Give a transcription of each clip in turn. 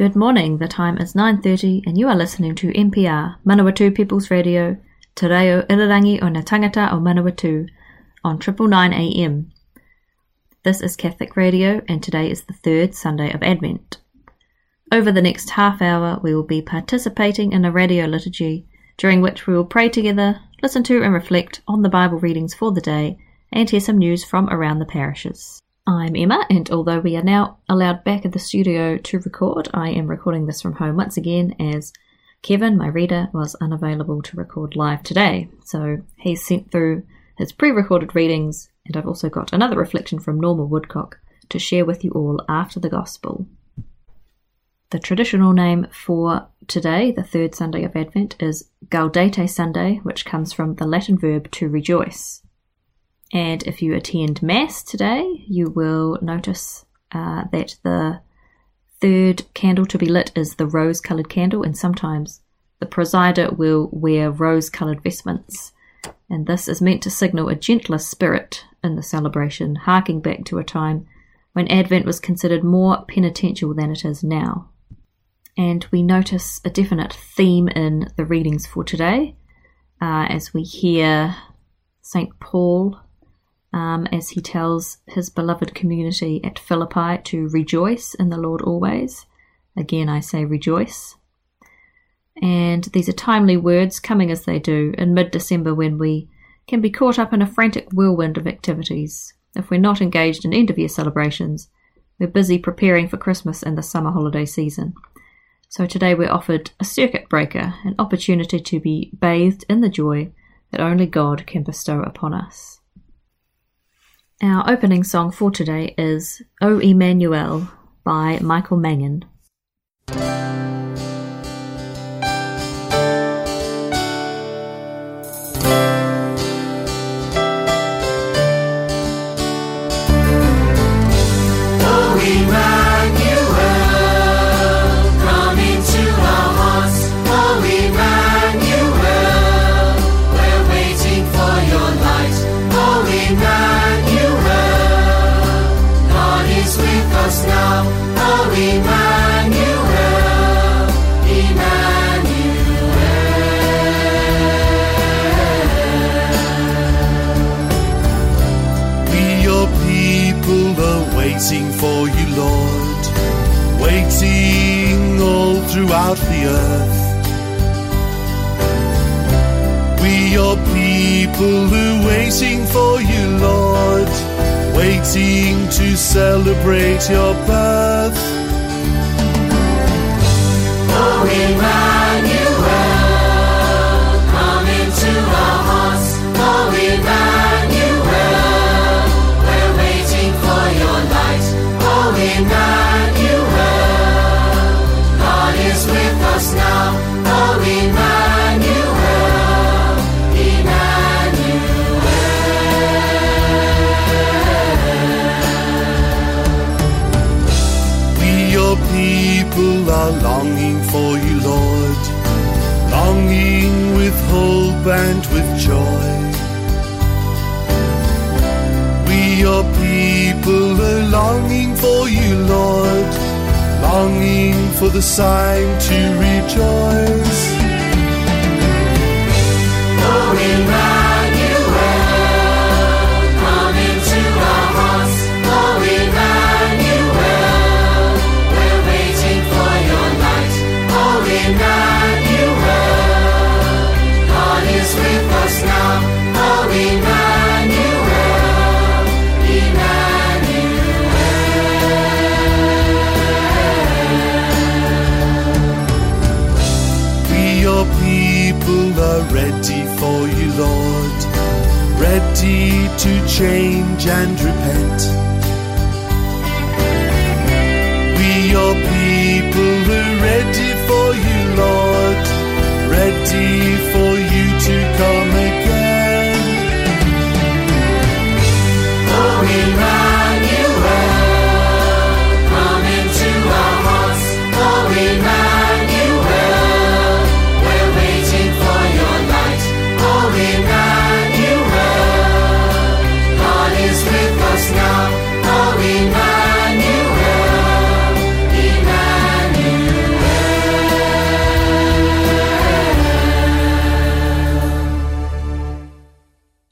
Good morning. The time is 9:30 and you are listening to MPR, Manawatu People's Radio, Te Reo Irirangi o Ngā Tangata o Manawatu on Triple Nine AM. This is Catholic Radio and today is the third Sunday of Advent. Over the next half hour we will be participating in a radio liturgy during which we will pray together, listen to and reflect on the Bible readings for the day and hear some news from around the parishes. I'm Emma, and although we are now allowed back at the studio to record, I am recording this from home once again as Kevin, my reader, was unavailable to record live today. So he's sent through his pre recorded readings, and I've also got another reflection from Norma Woodcock to share with you all after the Gospel. The traditional name for today, the third Sunday of Advent, is Gaudete Sunday, which comes from the Latin verb to rejoice. And if you attend Mass today, you will notice uh, that the third candle to be lit is the rose coloured candle, and sometimes the presider will wear rose coloured vestments. And this is meant to signal a gentler spirit in the celebration, harking back to a time when Advent was considered more penitential than it is now. And we notice a definite theme in the readings for today uh, as we hear St. Paul um, as he tells his beloved community at Philippi to rejoice in the Lord always. Again, I say rejoice. And these are timely words coming as they do in mid December when we can be caught up in a frantic whirlwind of activities. If we're not engaged in end of year celebrations, we're busy preparing for Christmas and the summer holiday season. So today we're offered a circuit breaker, an opportunity to be bathed in the joy that only God can bestow upon us. Our opening song for today is O Emmanuel by Michael Mangan. Celebrate your birth. For the sign to rejoice.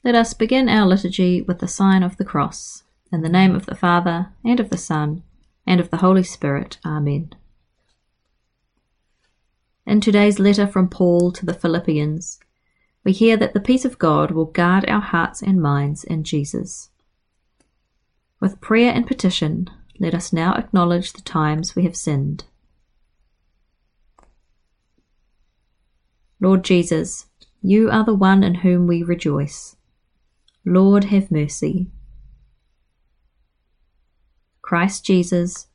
Let us begin our liturgy with the sign of the cross. In the name of the Father, and of the Son, and of the Holy Spirit. Amen. In today's letter from Paul to the Philippians, we hear that the peace of God will guard our hearts and minds in Jesus. With prayer and petition, let us now acknowledge the times we have sinned. Lord Jesus, you are the one in whom we rejoice. Lord, have mercy. Christ Jesus,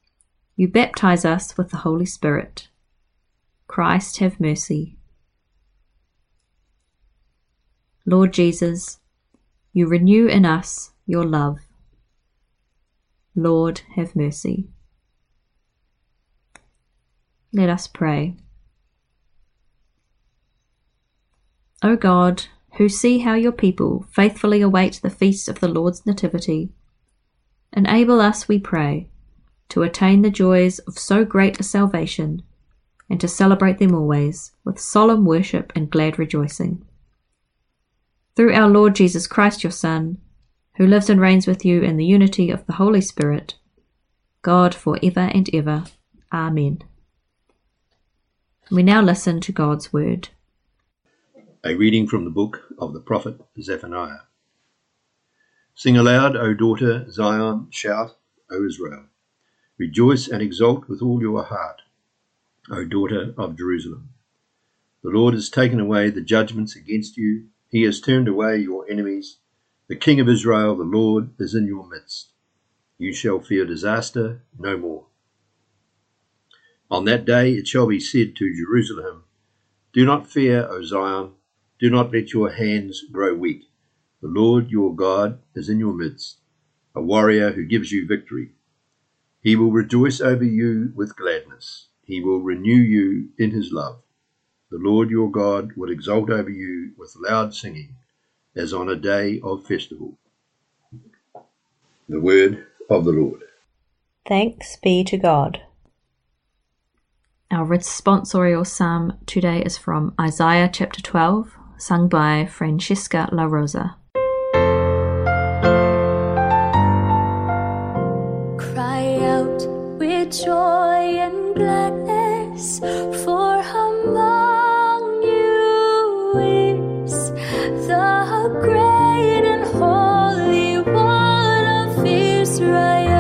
you baptize us with the Holy Spirit. Christ, have mercy. Lord Jesus, you renew in us your love. Lord, have mercy. Let us pray. O God, who see how your people faithfully await the feast of the Lord's Nativity, enable us, we pray, to attain the joys of so great a salvation and to celebrate them always with solemn worship and glad rejoicing. Through our Lord Jesus Christ, your Son, who lives and reigns with you in the unity of the Holy Spirit, God for ever and ever. Amen. We now listen to God's Word. A reading from the book of the prophet Zephaniah. Sing aloud, O daughter Zion, shout, O Israel. Rejoice and exult with all your heart, O daughter of Jerusalem. The Lord has taken away the judgments against you, he has turned away your enemies. The King of Israel, the Lord, is in your midst. You shall fear disaster no more. On that day it shall be said to Jerusalem, Do not fear, O Zion, do not let your hands grow weak. The Lord your God is in your midst, a warrior who gives you victory. He will rejoice over you with gladness. He will renew you in his love. The Lord your God will exult over you with loud singing, as on a day of festival. The word of the Lord. Thanks be to God. Our responsorial psalm today is from Isaiah chapter 12, sung by Francesca La Rosa. Cry out with joy and gladness, for among you is the great and holy one of Israel.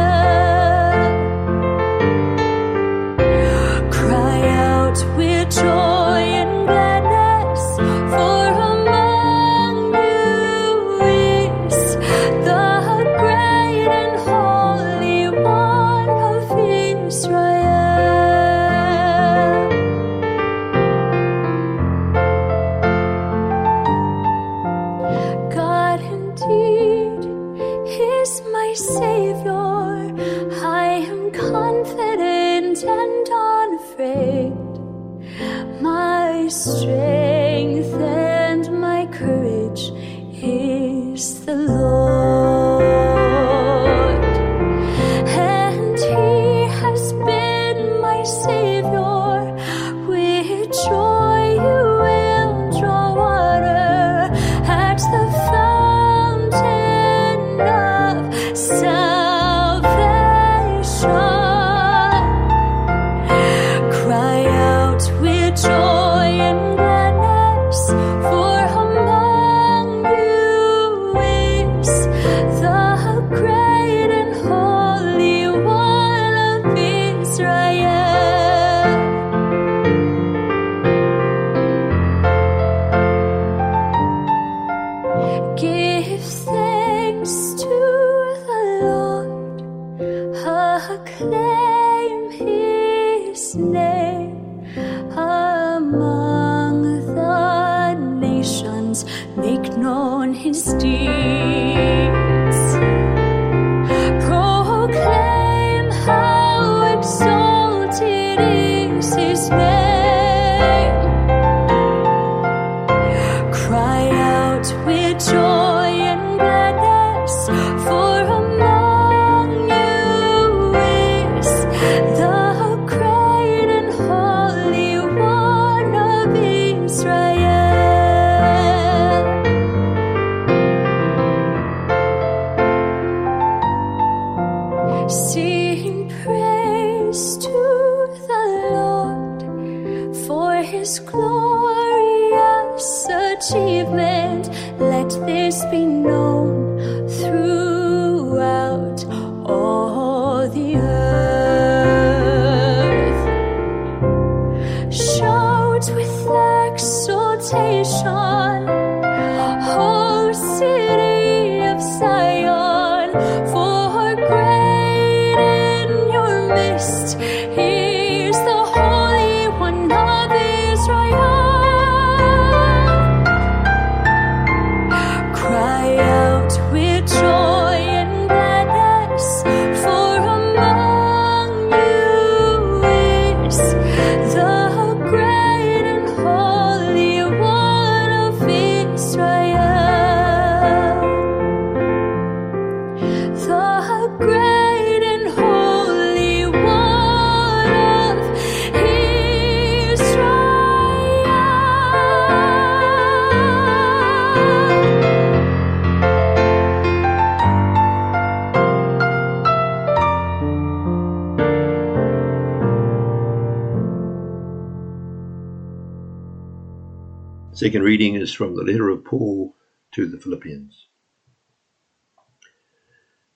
Second reading is from the letter of Paul to the Philippians.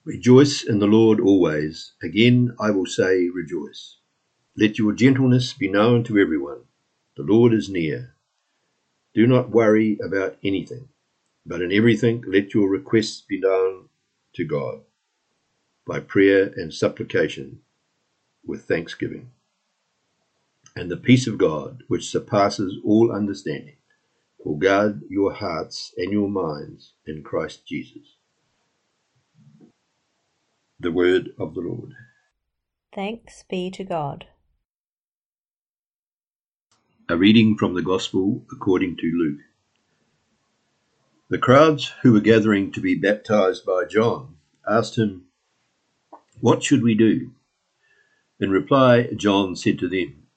Rejoice in the Lord always. Again, I will say, rejoice. Let your gentleness be known to everyone. The Lord is near. Do not worry about anything, but in everything let your requests be known to God by prayer and supplication with thanksgiving. And the peace of God, which surpasses all understanding, will guard your hearts and your minds in Christ Jesus. The word of the Lord. Thanks be to God. A reading from the Gospel according to Luke. The crowds who were gathering to be baptized by John asked him, What should we do? In reply, John said to them,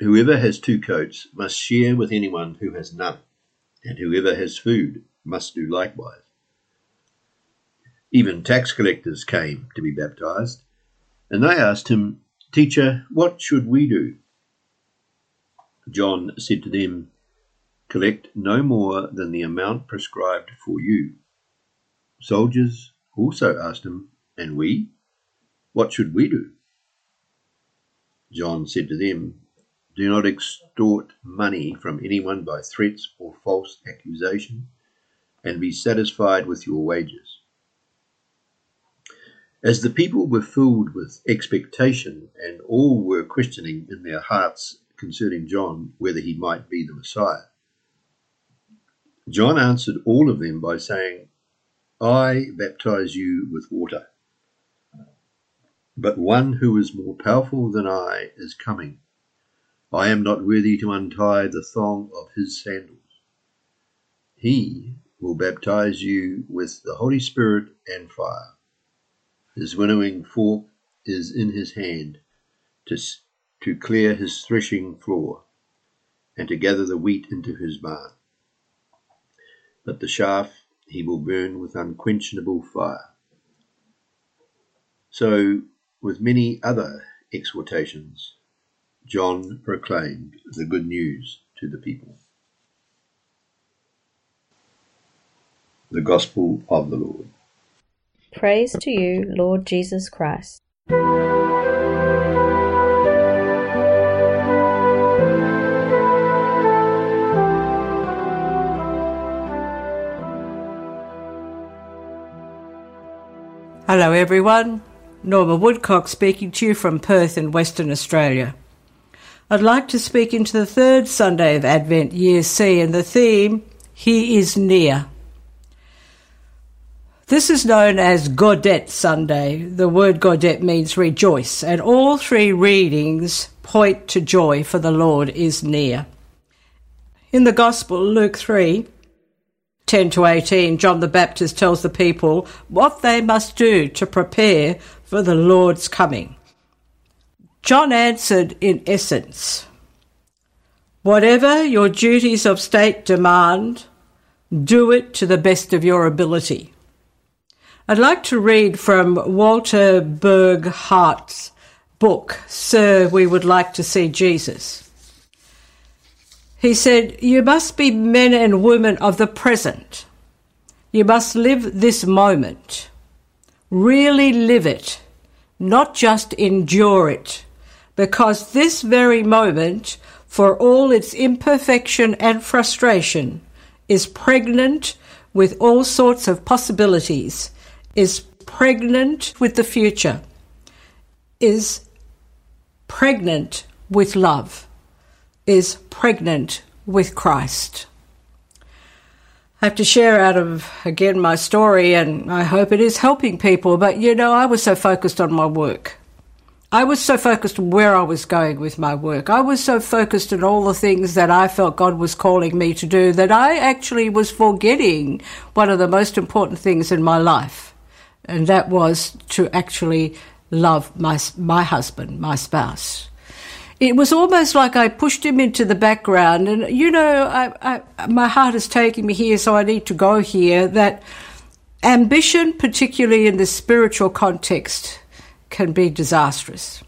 Whoever has two coats must share with anyone who has none, and whoever has food must do likewise. Even tax collectors came to be baptized, and they asked him, Teacher, what should we do? John said to them, Collect no more than the amount prescribed for you. Soldiers also asked him, And we? What should we do? John said to them, Do not extort money from anyone by threats or false accusation, and be satisfied with your wages. As the people were filled with expectation, and all were questioning in their hearts concerning John whether he might be the Messiah, John answered all of them by saying, I baptize you with water, but one who is more powerful than I is coming, I am not worthy to untie the thong of his sandals. He will baptize you with the Holy Spirit and fire. His winnowing fork is in his hand to, to clear his threshing floor and to gather the wheat into his barn. But the chaff he will burn with unquenchable fire. So, with many other exhortations, John proclaimed the good news to the people. The Gospel of the Lord. Praise to you, Lord Jesus Christ. Hello, everyone. Norma Woodcock speaking to you from Perth in Western Australia. I'd like to speak into the third Sunday of Advent, Year C, and the theme, He is Near. This is known as Gaudete Sunday. The word Gaudete means rejoice, and all three readings point to joy, for the Lord is near. In the Gospel, Luke 3, 10 to 18, John the Baptist tells the people what they must do to prepare for the Lord's coming. John answered in essence Whatever your duties of state demand, do it to the best of your ability. I'd like to read from Walter Burghardt's book, Sir, We Would Like to See Jesus. He said, You must be men and women of the present. You must live this moment. Really live it, not just endure it, because this very moment, for all its imperfection and frustration, is pregnant with all sorts of possibilities, is pregnant with the future, is pregnant with love is pregnant with Christ. I have to share out of, again, my story, and I hope it is helping people. But you know, I was so focused on my work. I was so focused on where I was going with my work. I was so focused on all the things that I felt God was calling me to do that I actually was forgetting one of the most important things in my life. And that was to actually love my, my husband, my spouse it was almost like I pushed him into the background. And, you know, I, I, my heart is taking me here, so I need to go here. That ambition, particularly in the spiritual context, can be disastrous.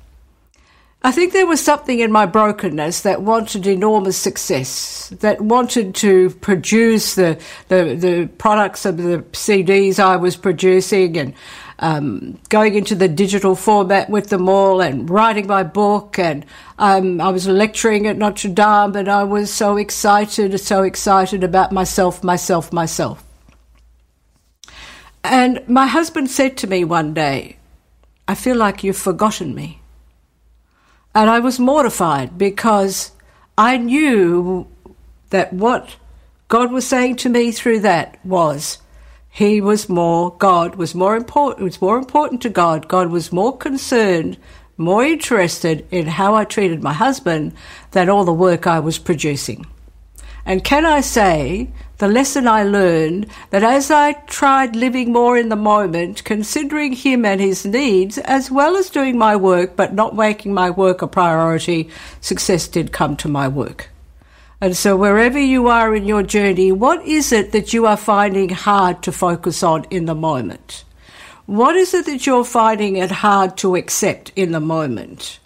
I think there was something in my brokenness that wanted enormous success, that wanted to produce the, the, the products of the CDs I was producing and um, going into the digital format with them all and writing my book. And um, I was lecturing at Notre Dame and I was so excited, so excited about myself, myself, myself. And my husband said to me one day, I feel like you've forgotten me. And I was mortified because I knew that what God was saying to me through that was, he was more God was more important was more important to God. God was more concerned, more interested in how I treated my husband than all the work I was producing. And can I say the lesson I learned that as I tried living more in the moment, considering him and his needs, as well as doing my work, but not making my work a priority, success did come to my work. And so, wherever you are in your journey, what is it that you are finding hard to focus on in the moment? What is it that you're finding it hard to accept in the moment?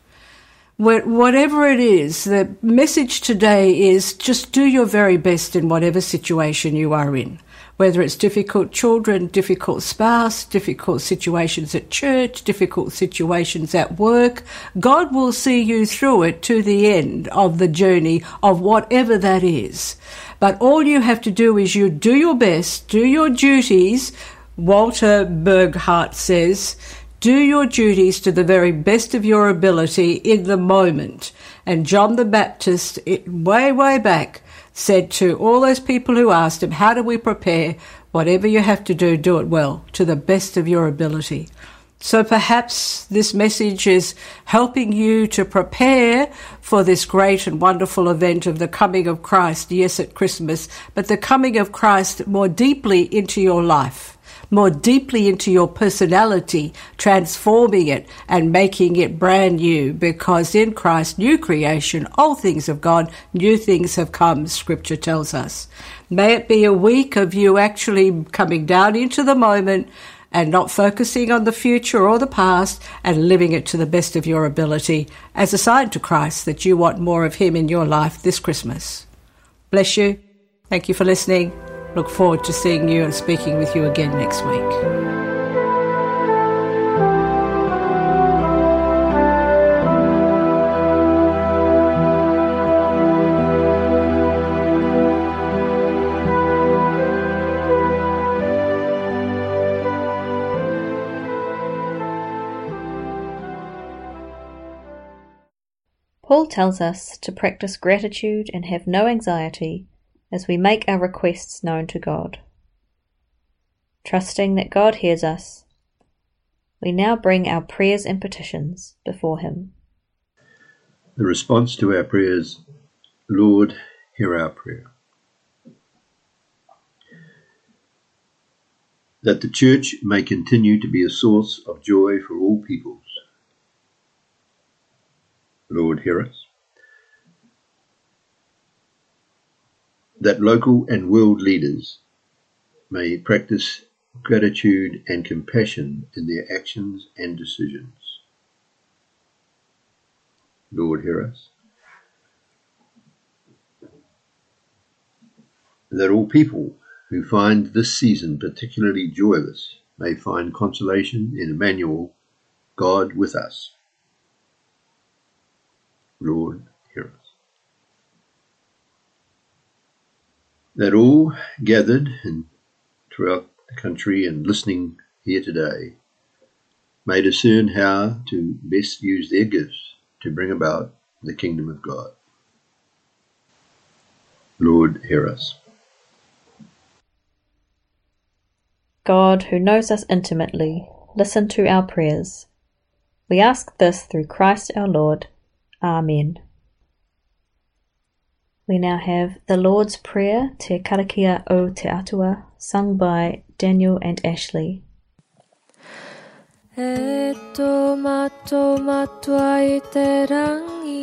Whatever it is, the message today is just do your very best in whatever situation you are in whether it's difficult children, difficult spouse, difficult situations at church, difficult situations at work. God will see you through it to the end of the journey of whatever that is. But all you have to do is you do your best, do your duties. Walter Burghart says, do your duties to the very best of your ability in the moment. And John the Baptist, it, way, way back, said to all those people who asked him, How do we prepare? Whatever you have to do, do it well, to the best of your ability. So perhaps this message is helping you to prepare for this great and wonderful event of the coming of Christ, yes, at Christmas, but the coming of Christ more deeply into your life, more deeply into your personality, transforming it and making it brand new, because in Christ, new creation, all things have gone, new things have come, scripture tells us. May it be a week of you actually coming down into the moment, and not focusing on the future or the past and living it to the best of your ability as a sign to Christ that you want more of Him in your life this Christmas. Bless you. Thank you for listening. Look forward to seeing you and speaking with you again next week. Paul tells us to practice gratitude and have no anxiety as we make our requests known to God. Trusting that God hears us, we now bring our prayers and petitions before Him. The response to our prayers, Lord, hear our prayer. That the Church may continue to be a source of joy for all peoples Lord, hear us. That local and world leaders may practice gratitude and compassion in their actions and decisions. Lord, hear us. That all people who find this season particularly joyless may find consolation in Emmanuel, God with us. Lord, hear us. That all gathered in, throughout the country and listening here today may discern how to best use their gifts to bring about the kingdom of God. Lord, hear us. God, who knows us intimately, listen to our prayers. We ask this through Christ our Lord. Amen. We now have the Lord's Prayer, Te Karakia o Te Atua, sung by Daniel and Ashley. E tō mato matua i te rangi.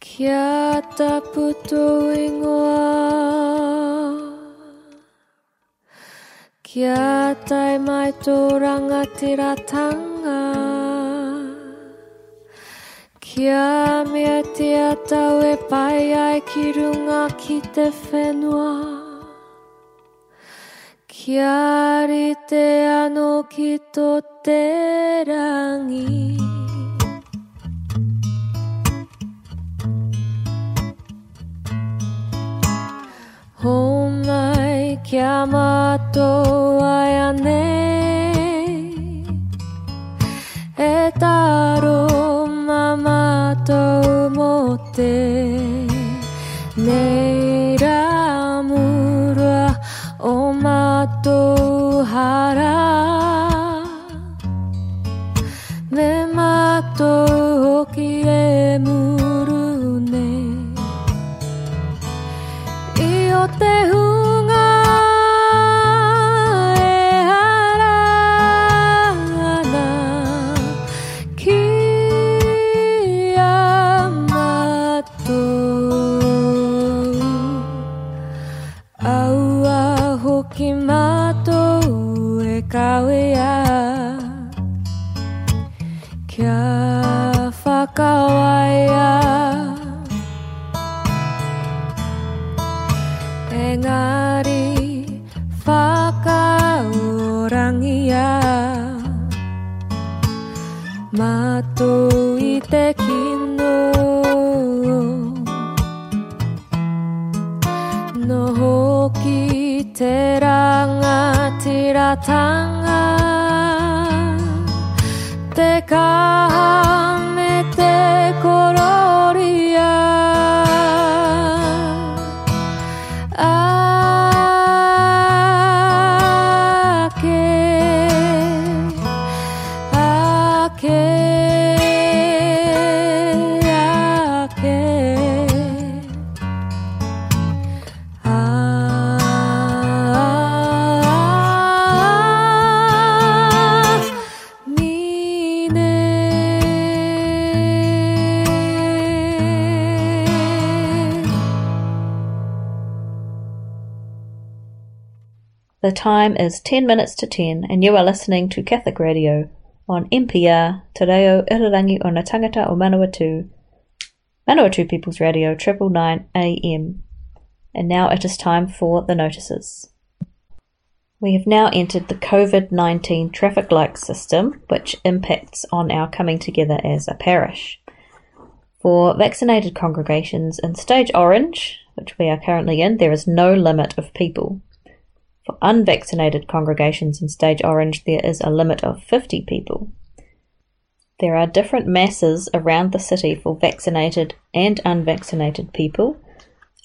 Kia taputo ingoa. Kia tai mai tō rangatiratanga Kia mea te atau e pai ai ki runga ki te whenua. Kia ri te ano ki tō te rangi. Mai kia mato ai anei. E taro matou mo te Nei rā murua o matou Me matou hoki ki te ranga tiratanga te kaha time is 10 minutes to 10, and you are listening to Catholic Radio on MPR, Te Reo Irirangi o na tangata o Manawatu, Manawatu People's Radio, Triple Nine AM. And now it is time for the notices. We have now entered the COVID 19 traffic light system, which impacts on our coming together as a parish. For vaccinated congregations in stage orange, which we are currently in, there is no limit of people. For unvaccinated congregations in stage orange, there is a limit of 50 people. There are different masses around the city for vaccinated and unvaccinated people.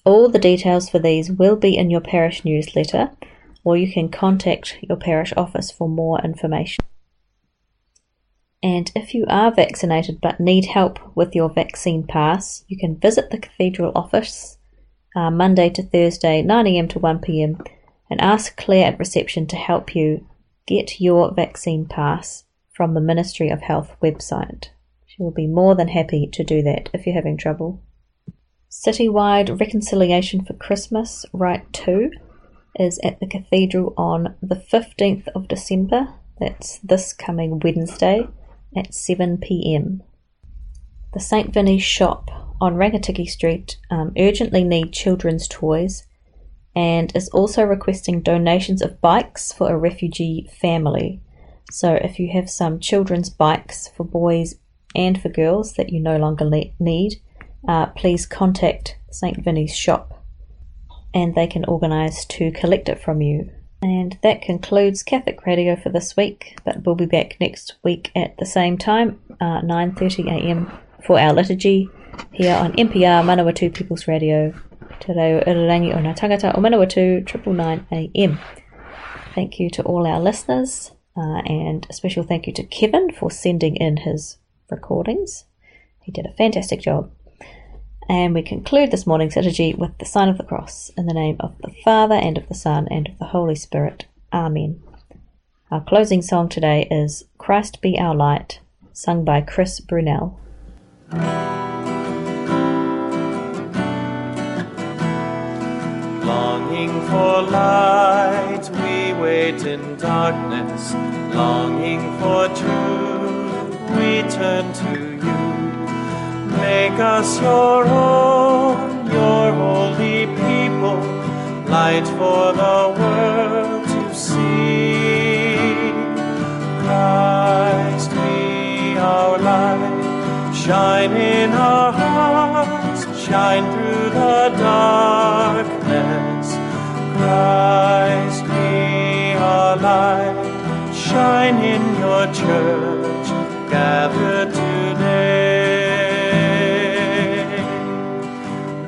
All the details for these will be in your parish newsletter, or you can contact your parish office for more information. And if you are vaccinated but need help with your vaccine pass, you can visit the cathedral office uh, Monday to Thursday, 9am to 1pm, and ask Claire at reception to help you get your vaccine pass from the Ministry of Health website. She will be more than happy to do that if you're having trouble. Citywide Reconciliation for Christmas, Rite 2, is at the Cathedral on the 15th of December. That's this coming Wednesday at 7 pm. The St. Vinny's shop on Rangitikei Street um, urgently need children's toys and is also requesting donations of bikes for a refugee family. So if you have some children's bikes for boys and for girls that you no longer need, uh, please contact St. Vinny's shop and they can organise to collect it from you. And that concludes Catholic Radio for this week, but we'll be back next week at the same time, uh, 9.30am for our liturgy here on MPR Manawatu People's Radio, Te Reo Irirangi o Ngā Tangata o Manawatu, triple nine AM. Thank you to all our listeners, uh, and a special thank you to Kevin for sending in his recordings. He did a fantastic job. And we conclude this morning's liturgy with the sign of the cross in the name of the Father and of the Son and of the Holy Spirit. Amen. Our closing song today is Christ Be Our Light, sung by Chris Brunel. Longing for light, we wait in darkness. Longing for truth, we turn to you. Make us your own, your holy people, light for the world to see. Christ be our light, shine in our hearts, shine through the darkness. Christ be our light, shine in your church, gathered today.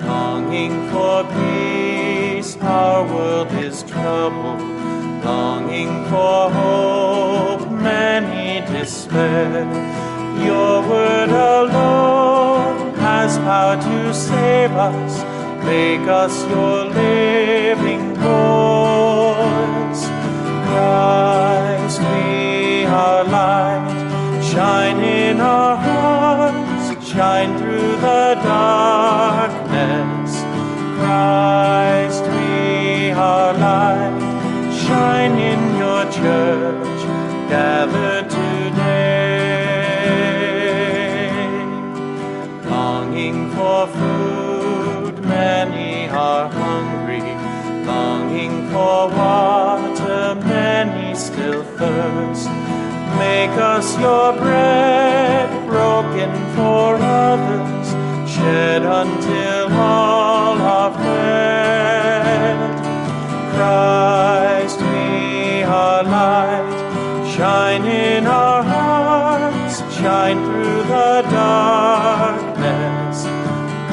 Longing for peace, our world is troubled. Longing for hope, many despair. Your word alone has power to save us. Make us your living. Christ be our light. Shine in our hearts. Shine through the darkness. Christ we are light. Shine in your church. Gathered today. Longing for food, many are hungry. Longing for still thirst. Make us your bread, broken for others, shed until all are fed. Christ we are light, shine in our hearts, shine through the darkness.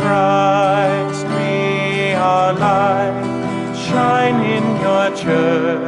Christ we are light, shine in your church,